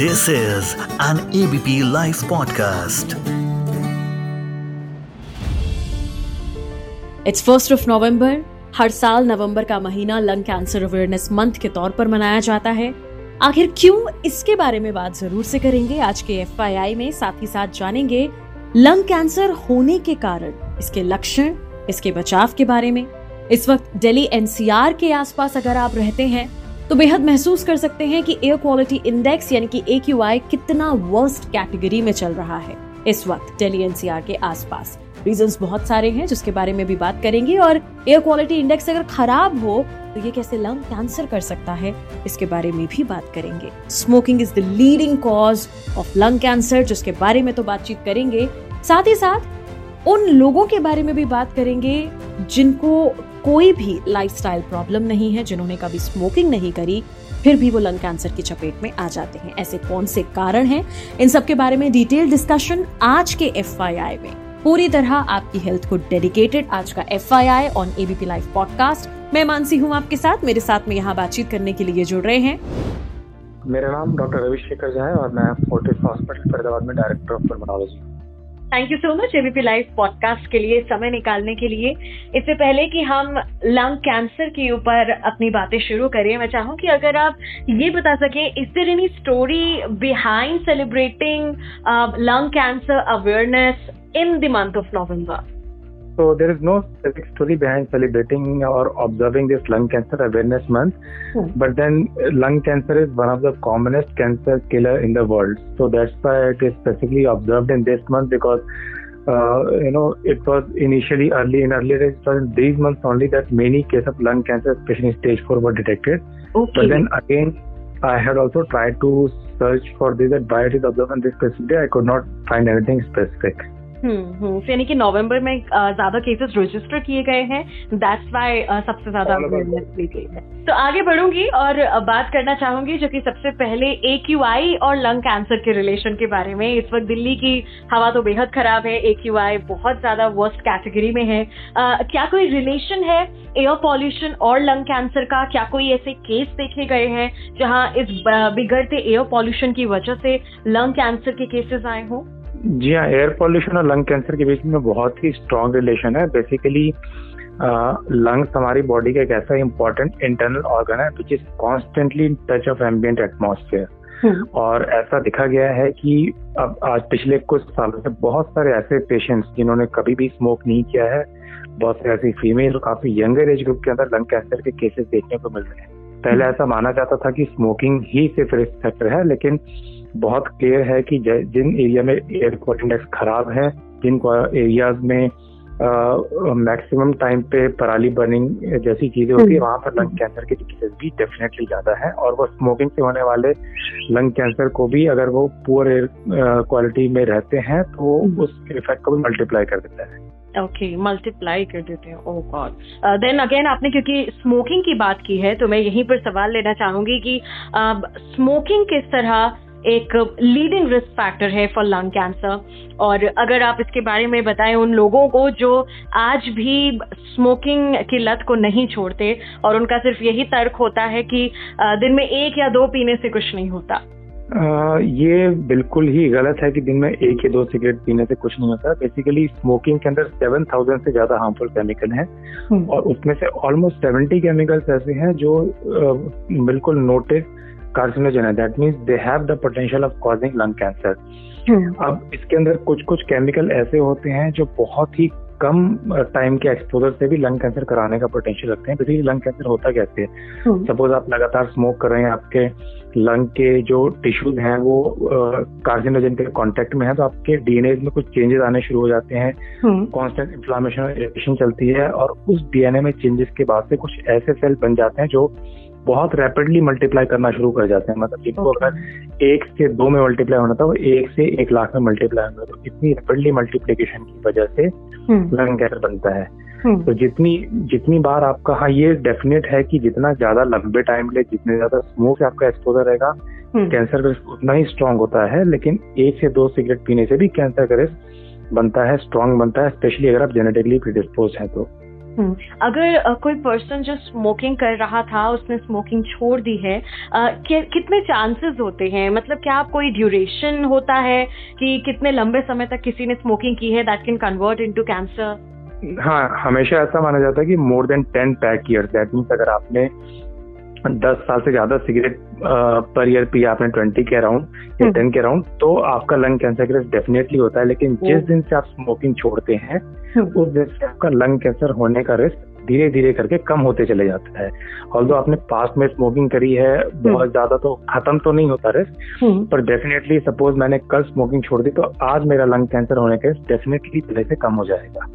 This is an ABP Life podcast. It's first of November हर साल नवंबर का महीना लंग कैंसर अवेयरनेस मंथ के तौर पर मनाया जाता है। आखिर क्यों इसके बारे में बात ज़रूर से करेंगे। आज के एफ़ में साथ ही साथ जानेंगे लंग कैंसर होने के कारण, इसके लक्षण, इसके बचाव के बारे में। इस वक्त दिल्ली एनसीआर के आसपास अगर आप रहते हैं तो बेहद महसूस कर सकते हैं कि एयर क्वालिटी इंडेक्स यानी कि AQI कितना वर्स्ट कैटेगरी में चल रहा है इस वक्त दिल्ली एनसीआर के आसपास। रीजंस बहुत सारे हैं, जिसके बारे में भी बात करेंगे। और एयर क्वालिटी इंडेक्स अगर खराब हो तो ये कैसे लंग कैंसर कर सकता है, इसके बारे में भी बात करेंगे। Smoking is the leading cause of lung cancer जिसके बारे में तो बातचीत करेंगे। साथ ही साथ उन लोगों के बारे में भी बात करेंगे जिनको कोई भी लाइफस्टाइल प्रॉब्लम नहीं है, जिन्होंने कभी स्मोकिंग नहीं करी, फिर भी वो लंग कैंसर की चपेट में आ जाते हैं। ऐसे कौन से कारण हैं? इन सब के बारे में डिटेल डिस्कशन आज के एफआईआई में। पूरी तरह आपकी हेल्थ को डेडिकेटेड आज का F I I on ABP live podcast मैं मानसी हूँ आपके साथ। मेरे साथ में यहाँ बातचीत करने के लिए जुड़ रहे हैं। मेरा नाम डॉक्टर रविशेखर झा है और मैं फोर्टिस हॉस्पिटल फरीदाबाद में director of pulmonology thank you so much ABP live podcast के लिए, समय निकालने के लिए। इससे पहले कि हम लंग कैंसर के ऊपर अपनी बातें शुरू करें, मैं चाहूँ कि अगर आप ये बता सके is there any story behind celebrating lung cancer awareness in the month of November So there is no specific story behind celebrating or observing this lung cancer awareness month. Hmm. But then lung cancer is one of the commonest cancer killer in the world. So that's why it is specifically observed in this month because uh, you know it was initially early in earlier days, it was in these months only that many cases of lung cancer, especially stage four, were detected. Okay. But then again, I had also tried to search for this that why it is observed on this specific day. I could not find anything specific. Hmm, hmm. यानी कि नवंबर में ज़्यादा cases register किए गए हैं। That's why सबसे ज़्यादा awareness ली गई है। तो आगे बढ़ूँगी और बात करना चाहूँगी जो कि सबसे पहले ए क्यू आई और लंग कैंसर के रिलेशन के बारे में। इस वक्त दिल्ली की हवा तो बेहद खराब है। ए क्यू आई बहुत ज़्यादा वर्स्ट कैटेगरी में है। आ, क्या कोई रिलेशन है एयर पॉल्यूशन और लंग कैंसर का? क्या कोई ऐसे केस देखे गए हैं जहाँ इस बिगड़ते एयर पॉल्यूशन की वजह से लंग कैंसर के केसेस आए हों? जी हाँ एयर पॉल्यूशन और लंग कैंसर के बीच में बहुत ही स्ट्रॉन्ग रिलेशन है। बेसिकली लंग्स हमारी बॉडी का एक ऐसा इंपॉर्टेंट इंटरनल ऑर्गन है which is constantly in touch of ambient atmosphere और ऐसा दिखा गया है कि अब आज पिछले कुछ सालों से बहुत सारे ऐसे पेशेंट्स जिन्होंने कभी भी स्मोक नहीं किया है बहुत से ऐसी फीमेल और काफ़ी यंगर एज ग्रुप के अंदर लंग कैंसर के केसेस देखने को मिल रहे हैं। पहले ऐसा माना जाता था कि स्मोकिंग ही सिर्फ़ रिस्क फैक्टर है लेकिन बहुत क्लियर है कि जिन एरिया में एयर क्वालिटी इंडेक्स खराब है जिन एरियाज़ में मैक्सिमम टाइम पे पराली बर्निंग जैसी चीज़ें होती है हम्म। वहाँ पर लंग कैंसर के केसेस भी डेफिनेटली ज़्यादा है और वो स्मोकिंग से होने वाले लंग कैंसर को भी अगर वो पुअर एयर क्वालिटी में रहते हैं तो हम्म। उस इफ़ेक्ट को भी मल्टीप्लाई कर देता है ओके मल्टीप्लाई कर देते हैं ओह गॉड देन अगेन आपने क्योंकि स्मोकिंग की बात की है तो मैं यहीं पर सवाल लेना चाहूँगी कि स्मोकिंग uh, किस तरह एक लीडिंग रिस्क फैक्टर है फॉर लंग कैंसर और अगर आप इसके बारे में बताएँ उन लोगों को जो आज भी स्मोकिंग की लत को नहीं छोड़ते और उनका सिर्फ़ यही तर्क होता है कि दिन में एक या दो पीने से कुछ नहीं होता। आ, ये बिल्कुल ही गलत है कि दिन में एक या दो सिगरेट पीने से कुछ नहीं होता। बेसिकली स्मोकिंग के अंदर सेवन थाउज़ेंड से ज़्यादा हार्मफुल केमिकल हैं। हम्म। और उसमें से ऑलमोस्ट सेवेंटी केमिकल्स ऐसे हैं जो आ, बिल्कुल नोटिस कार्सिनोजन है. That means they have the potential of causing lung cancer अब इसके अंदर कुछ कुछ केमिकल ऐसे होते हैं जो बहुत ही कम टाइम के एक्सपोजर से भी लंग कैंसर कराने का पोटेंशियल रखते हैं बेसिकली लंग कैंसर होता कैसे है? सपोज़ आप लगातार स्मोक कर रहे हैं आपके लंग के जो टिश्यूज हैं वो कार्सिनोजन के कांटेक्ट में है तो आपके डीएनए में कुछ चेंजेस आने शुरू हो जाते हैं. कांस्टेंट इन्फ्लामेशन और इरिटेशन चलती है और उस डीएनए में चेंजेस के बाद से कुछ ऐसे सेल बन जाते हैं जो बहुत रैपिडली मल्टीप्लाई करना शुरू कर जाते हैं। मतलब जिनको okay. अगर एक से दो में मल्टीप्लाई होना था वो एक से एक लाख में मल्टीप्लाई होना तो इतनी रैपिडली मल्टीप्लीकेशन की वजह से लंग कैंसर बनता है। हम्म। तो जितनी जितनी बार आपका हाँ ये डेफिनेट है कि जितना ज़्यादा लंबे टाइम ले जितने ज़्यादा स्मोक आपका एक्सपोजर रहेगा कैंसर का रिस्क उतना ही स्ट्रांग होता है। लेकिन एक से दो सिगरेट पीने से भी कैंसर का रिस्क बनता है स्ट्रांग बनता है स्पेशली अगर आप जेनेटिकली प्रिडिस्पोज हैं तो। हम्म, अगर कोई पर्सन जो स्मोकिंग कर रहा था उसने स्मोकिंग छोड़ दी है कितने चांसेस होते हैं? मतलब क्या कोई ड्यूरेशन होता है कि कितने लंबे समय तक किसी ने स्मोकिंग की है that can convert into cancer हाँ हमेशा ऐसा माना जाता है कि more than ten pack year that means अगर आपने दस साल से ज़्यादा सिगरेट पर ईयर पिया आपने ट्वेंटी के अराउंड या टेन हम्म। के अराउंड तो आपका लंग कैंसर का रिस्क डेफिनेटली होता है लेकिन जिस दिन से आप स्मोकिंग छोड़ते हैं हम्म। उस दिन से आपका लंग कैंसर होने का रिस्क धीरे धीरे करके कम होते चले जाता है ऑल आपने पास्ट में स्मोकिंग करी है हम्म। बहुत ज़्यादा तो खत्म तो नहीं होता रिस्क पर डेफिनेटली सपोज़ मैंने कल स्मोकिंग छोड़ दी तो आज मेरा लंग कैंसर होने का रिस्क डेफिनेटली पहले से कम हो जाएगा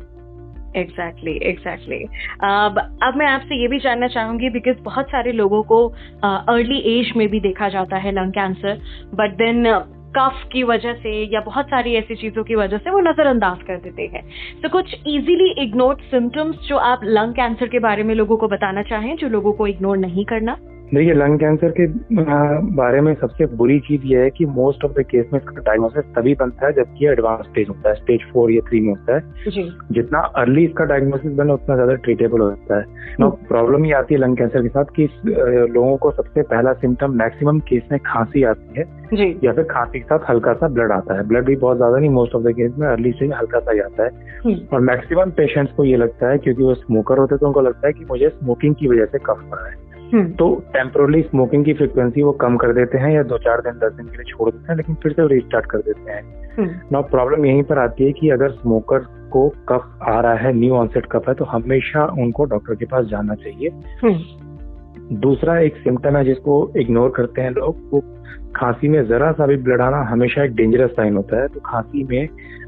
एग्जैक्टली एग्जैक्टली अब मैं आपसे ये भी जानना चाहूँगी बिकॉज़ बहुत सारे लोगों को अर्ली uh, एज में भी देखा जाता है lung cancer but then cough की वजह से या बहुत सारी ऐसी चीज़ों की वजह से वो नजरअंदाज कर देते हैं। तो कुछ इजीली इग्नोर्ड सिम्टम्स जो आप लंग कैंसर के बारे में लोगों को बताना चाहें जो लोगों को इग्नोर नहीं करना? देखिए लंग कैंसर के बारे में सबसे बुरी चीज़ ये है कि मोस्ट ऑफ़ द केस में इसका डायग्नोसिस तभी बनता है जबकि एडवांस स्टेज होता है स्टेज फोर या थ्री में होता है जितना अर्ली इसका डायग्नोसिस बने उतना ज़्यादा ट्रीटेबल होता है नो प्रॉब्लम ये आती है लंग कैंसर के साथ कि लोगों को सबसे पहला सिम्टम मैक्सिमम केस में खांसी आती है जी। या फिर खांसी के साथ हल्का सा ब्लड आता है ब्लड भी बहुत ज़्यादा नहीं मोस्ट ऑफ़ द केस में अर्ली स्टेज हल्का सा ही आता है हम्म। और मैक्सिमम पेशेंट्स को ये लगता है क्योंकि वो स्मोकर होते हैं तो उनको लगता है कि मुझे स्मोकिंग की वजह से कफ हो रहा है हम्म। तो टेम्पोरली स्मोकिंग की फ्रिक्वेंसी वो कम कर देते हैं या दो चार दिन दस दिन के लिए छोड़ देते हैं लेकिन फिर से रिस्टार्ट कर देते हैं ना हम्म। प्रॉब्लम यहीं पर आती है कि अगर स्मोकर को कफ आ रहा है न्यू ऑनसेट कफ है तो हमेशा उनको डॉक्टर के पास जाना चाहिए हम्म। दूसरा एक सिम्टम है जिसको इग्नोर करते हैं लोग वो खांसी में जरा सा भी ब्लड आना हमेशा एक डेंजरस साइन होता है तो खांसी में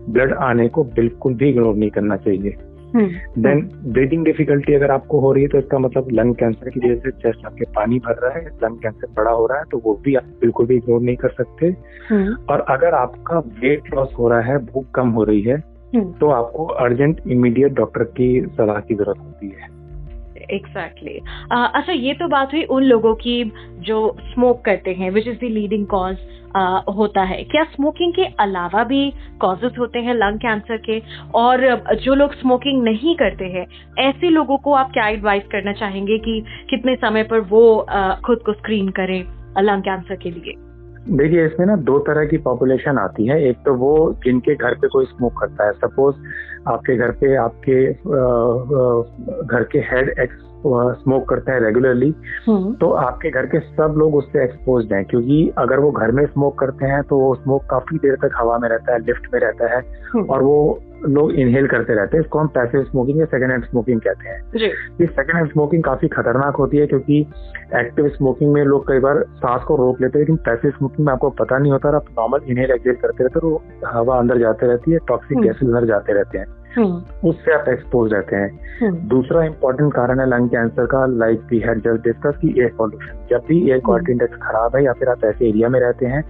ब्लड आने को बिल्कुल भी इग्नोर नहीं करना चाहिए देन ब्रीदिंग डिफिकल्टी अगर आपको हो रही है तो इसका मतलब लंग कैंसर की वजह से चेस्ट आपके पानी भर रहा है लंग कैंसर बड़ा हो रहा है तो वो भी आप बिल्कुल भी इग्नोर नहीं कर सकते हम्म। और अगर आपका वेट लॉस हो रहा है भूख कम हो रही है हम्म। तो आपको अर्जेंट इमीडिएट डॉक्टर की सलाह की ज़रूरत होती है एग्जैक्टली exactly. uh, अच्छा ये तो बात हुई उन लोगों की जो स्मोक करते हैं which is the leading cause होता है। क्या स्मोकिंग के अलावा भी कॉजेज होते हैं लंग कैंसर के? और जो लोग स्मोकिंग नहीं करते हैं ऐसे लोगों को आप क्या एडवाइस करना चाहेंगे कि कितने समय पर वो uh, खुद को स्क्रीन करें लंग कैंसर के लिए? देखिए इसमें ना दो तरह की पॉपुलेशन आती है एक तो वो जिनके घर पे कोई स्मोक करता है सपोज़ आपके घर पे आपके घर के हेड एक्स स्मोक करते हैं रेगुलरली। तो आपके घर के सब लोग उससे एक्सपोज हैं क्योंकि अगर वो घर में स्मोक करते हैं तो वो स्मोक काफ़ी देर तक हवा में रहता है लिफ्ट में रहता है हम्म। और वो लोग इनहेल करते रहते हैं। इसको हम पैसिव स्मोकिंग या सेकेंड हैंड स्मोकिंग कहते हैं। ये सेकेंड हैंड स्मोकिंग काफ़ी खतरनाक होती है क्योंकि एक्टिव स्मोकिंग में लोग कई बार सांस को रोक लेते हैं लेकिन पैसिव स्मोकिंग में आपको पता नहीं होता और आप नॉर्मल इनहेल एक्सेल करते रहते तो हवा अंदर जाते रहती है टॉक्सिक गैसेज। अंदर जाते रहते हैं। हम्म। उससे आप एक्सपोज रहते हैं। हम्म। दूसरा इंपॉर्टेंट कारण है लंग कैंसर का like we had just discuss की एयर पॉल्यूशन जब भी एयर क्वालिटी इंडेक्स खराब है या फिर आप ऐसे एरिया में रहते हैं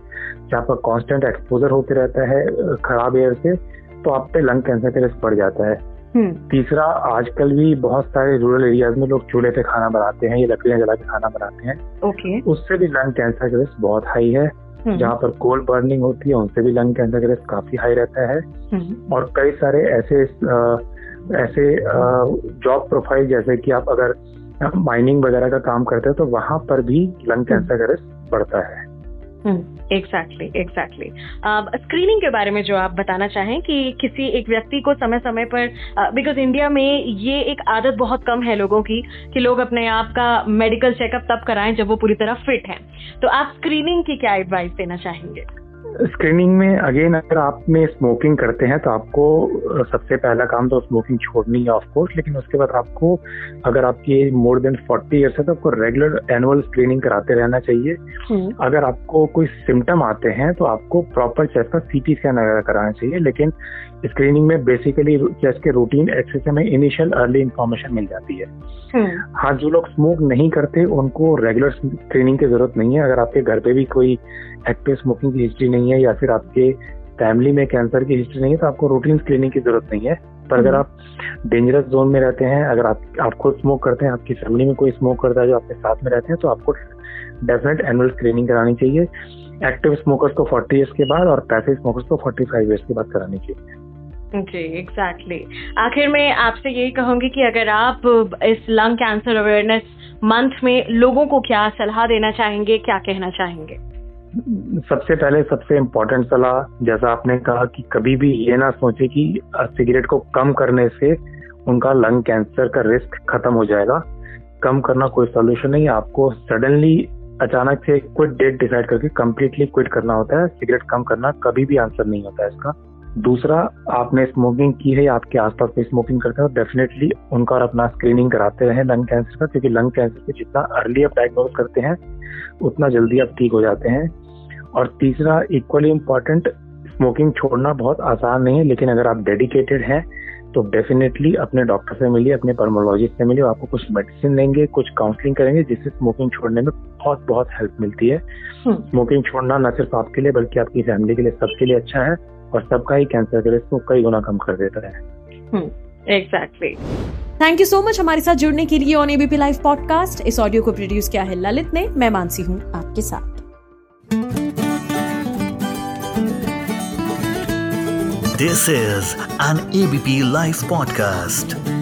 जहाँ पर कॉन्स्टेंट एक्सपोजर होते रहता है खराब एयर से तो आप पे लंग कैंसर का रिस्क बढ़ जाता है। हम्म। तीसरा आजकल भी बहुत सारे रूरल एरियाज़ में लोग चूल्हे पे खाना बनाते हैं या लकड़ियाँ जला के खाना बनाते हैं। ओके उससे भी लंग कैंसर का रिस्क बहुत हाई है। हम्म। जहाँ पर कोल बर्निंग होती है उनसे भी लंग कैंसर का रिस्क काफ़ी हाई रहता है। हम्म। और कई सारे ऐसे आ, ऐसे जॉब प्रोफ़ाइल जैसे कि आप अगर माइनिंग वगैरह का काम करते हैं तो वहाँ पर भी लंग कैंसर का रिस्क बढ़ता है। एग्जैक्टली एग्जैक्टली स्क्रीनिंग के बारे में जो आप बताना चाहें कि किसी एक व्यक्ति को समय समय पर बिकॉज़ uh, इंडिया में ये एक आदत बहुत कम है लोगों की कि लोग अपने आप का मेडिकल चेकअप तब कराएँ जब वो पूरी तरह फिट हैं। तो आप स्क्रीनिंग की क्या एडवाइस देना चाहेंगे? स्क्रीनिंग में अगेन अगर आप में स्मोकिंग करते हैं तो आपको सबसे पहला काम तो स्मोकिंग छोड़नी है ऑफ़ कोर्स लेकिन उसके बाद आपको अगर आपकी age more than forty years है तो आपको रेगुलर एनुअल स्क्रीनिंग कराते रहना चाहिए हुँ. अगर आपको कोई सिम्टम आते हैं तो आपको प्रॉपर चेस्ट का सीटी स्कैन वगैरह कराना चाहिए लेकिन स्क्रीनिंग में बेसिकली चेस्ट के रूटीन एक्सेस में इनिशियल अर्ली इन्फॉर्मेशन मिल जाती है। हम्म। हाँ जो लोग स्मोक नहीं करते उनको रेगुलर स्क्रीनिंग की ज़रूरत नहीं है। अगर आपके घर पे भी कोई एक्टिव स्मोकिंग की हिस्ट्री नहीं है या फिर आपके फैमिली में कैंसर की हिस्ट्री नहीं है तो आपको रूटीन स्क्रीनिंग की ज़रूरत नहीं है। पर अगर हम्म। आप डेंजरस जोन में रहते हैं अगर आप आप खुद स्मोक करते हैं आपकी फैमिली में कोई स्मोक करता है जो आपके साथ में रहते हैं तो आपको डेफिनेट एनुअल स्क्रीनिंग करानी चाहिए। एक्टिव स्मोकर्स को 40 ईयर्स के बाद और पैसिव स्मोकर्स को 45 इयर्स के बाद करानी चाहिए। जी। Exactly exactly. आखिर में आपसे यही कहूँगी कि अगर आप इस लंग कैंसर अवेयरनेस मंथ में लोगों को क्या सलाह देना चाहेंगे क्या कहना चाहेंगे? सबसे पहले सबसे इम्पोर्टेंट सलाह जैसा आपने कहा कि कभी भी ये ना सोचे कि सिगरेट को कम करने से उनका लंग कैंसर का रिस्क खत्म हो जाएगा। कम करना कोई सोल्यूशन नहीं आपको सडनली अचानक से क्विट डेट डिसाइड करके कम्प्लीटली क्विट करना होता है। सिगरेट कम करना कभी भी आंसर नहीं होता है इसका। दूसरा आपने स्मोकिंग की है आपके आसपास में स्मोकिंग करते हैं डेफिनेटली उनका और अपना स्क्रीनिंग कराते रहे लंग कैंसर का क्योंकि लंग कैंसर को जितना अर्ली आप डायग्नोज करते हैं उतना जल्दी आप ठीक हो जाते हैं। और तीसरा इक्वली इम्पोर्टेंट स्मोकिंग छोड़ना बहुत आसान नहीं है लेकिन अगर आप डेडिकेटेड हैं तो डेफिनेटली अपने डॉक्टर से मिलिए अपने पर्मोलॉजिस्ट से मिलिए आपको कुछ मेडिसिन लेंगे कुछ काउंसलिंग करेंगे जिससे स्मोकिंग छोड़ने में बहुत बहुत हेल्प मिलती है। स्मोकिंग हम्म। छोड़ना न सिर्फ़ आपके लिए बल्कि आपकी फैमिली के लिए सबके लिए अच्छा है। और सबका ही कैंसर के रिस्क को कई गुना कम कर देता है। Exactly thank you so much हमारे साथ जुड़ने के लिए ऑन एबीपी लाइव पॉडकास्ट इस ऑडियो को प्रोड्यूस किया है ललित ने। मैं मानसी हूँ आपके साथ। This is an ABP live podcast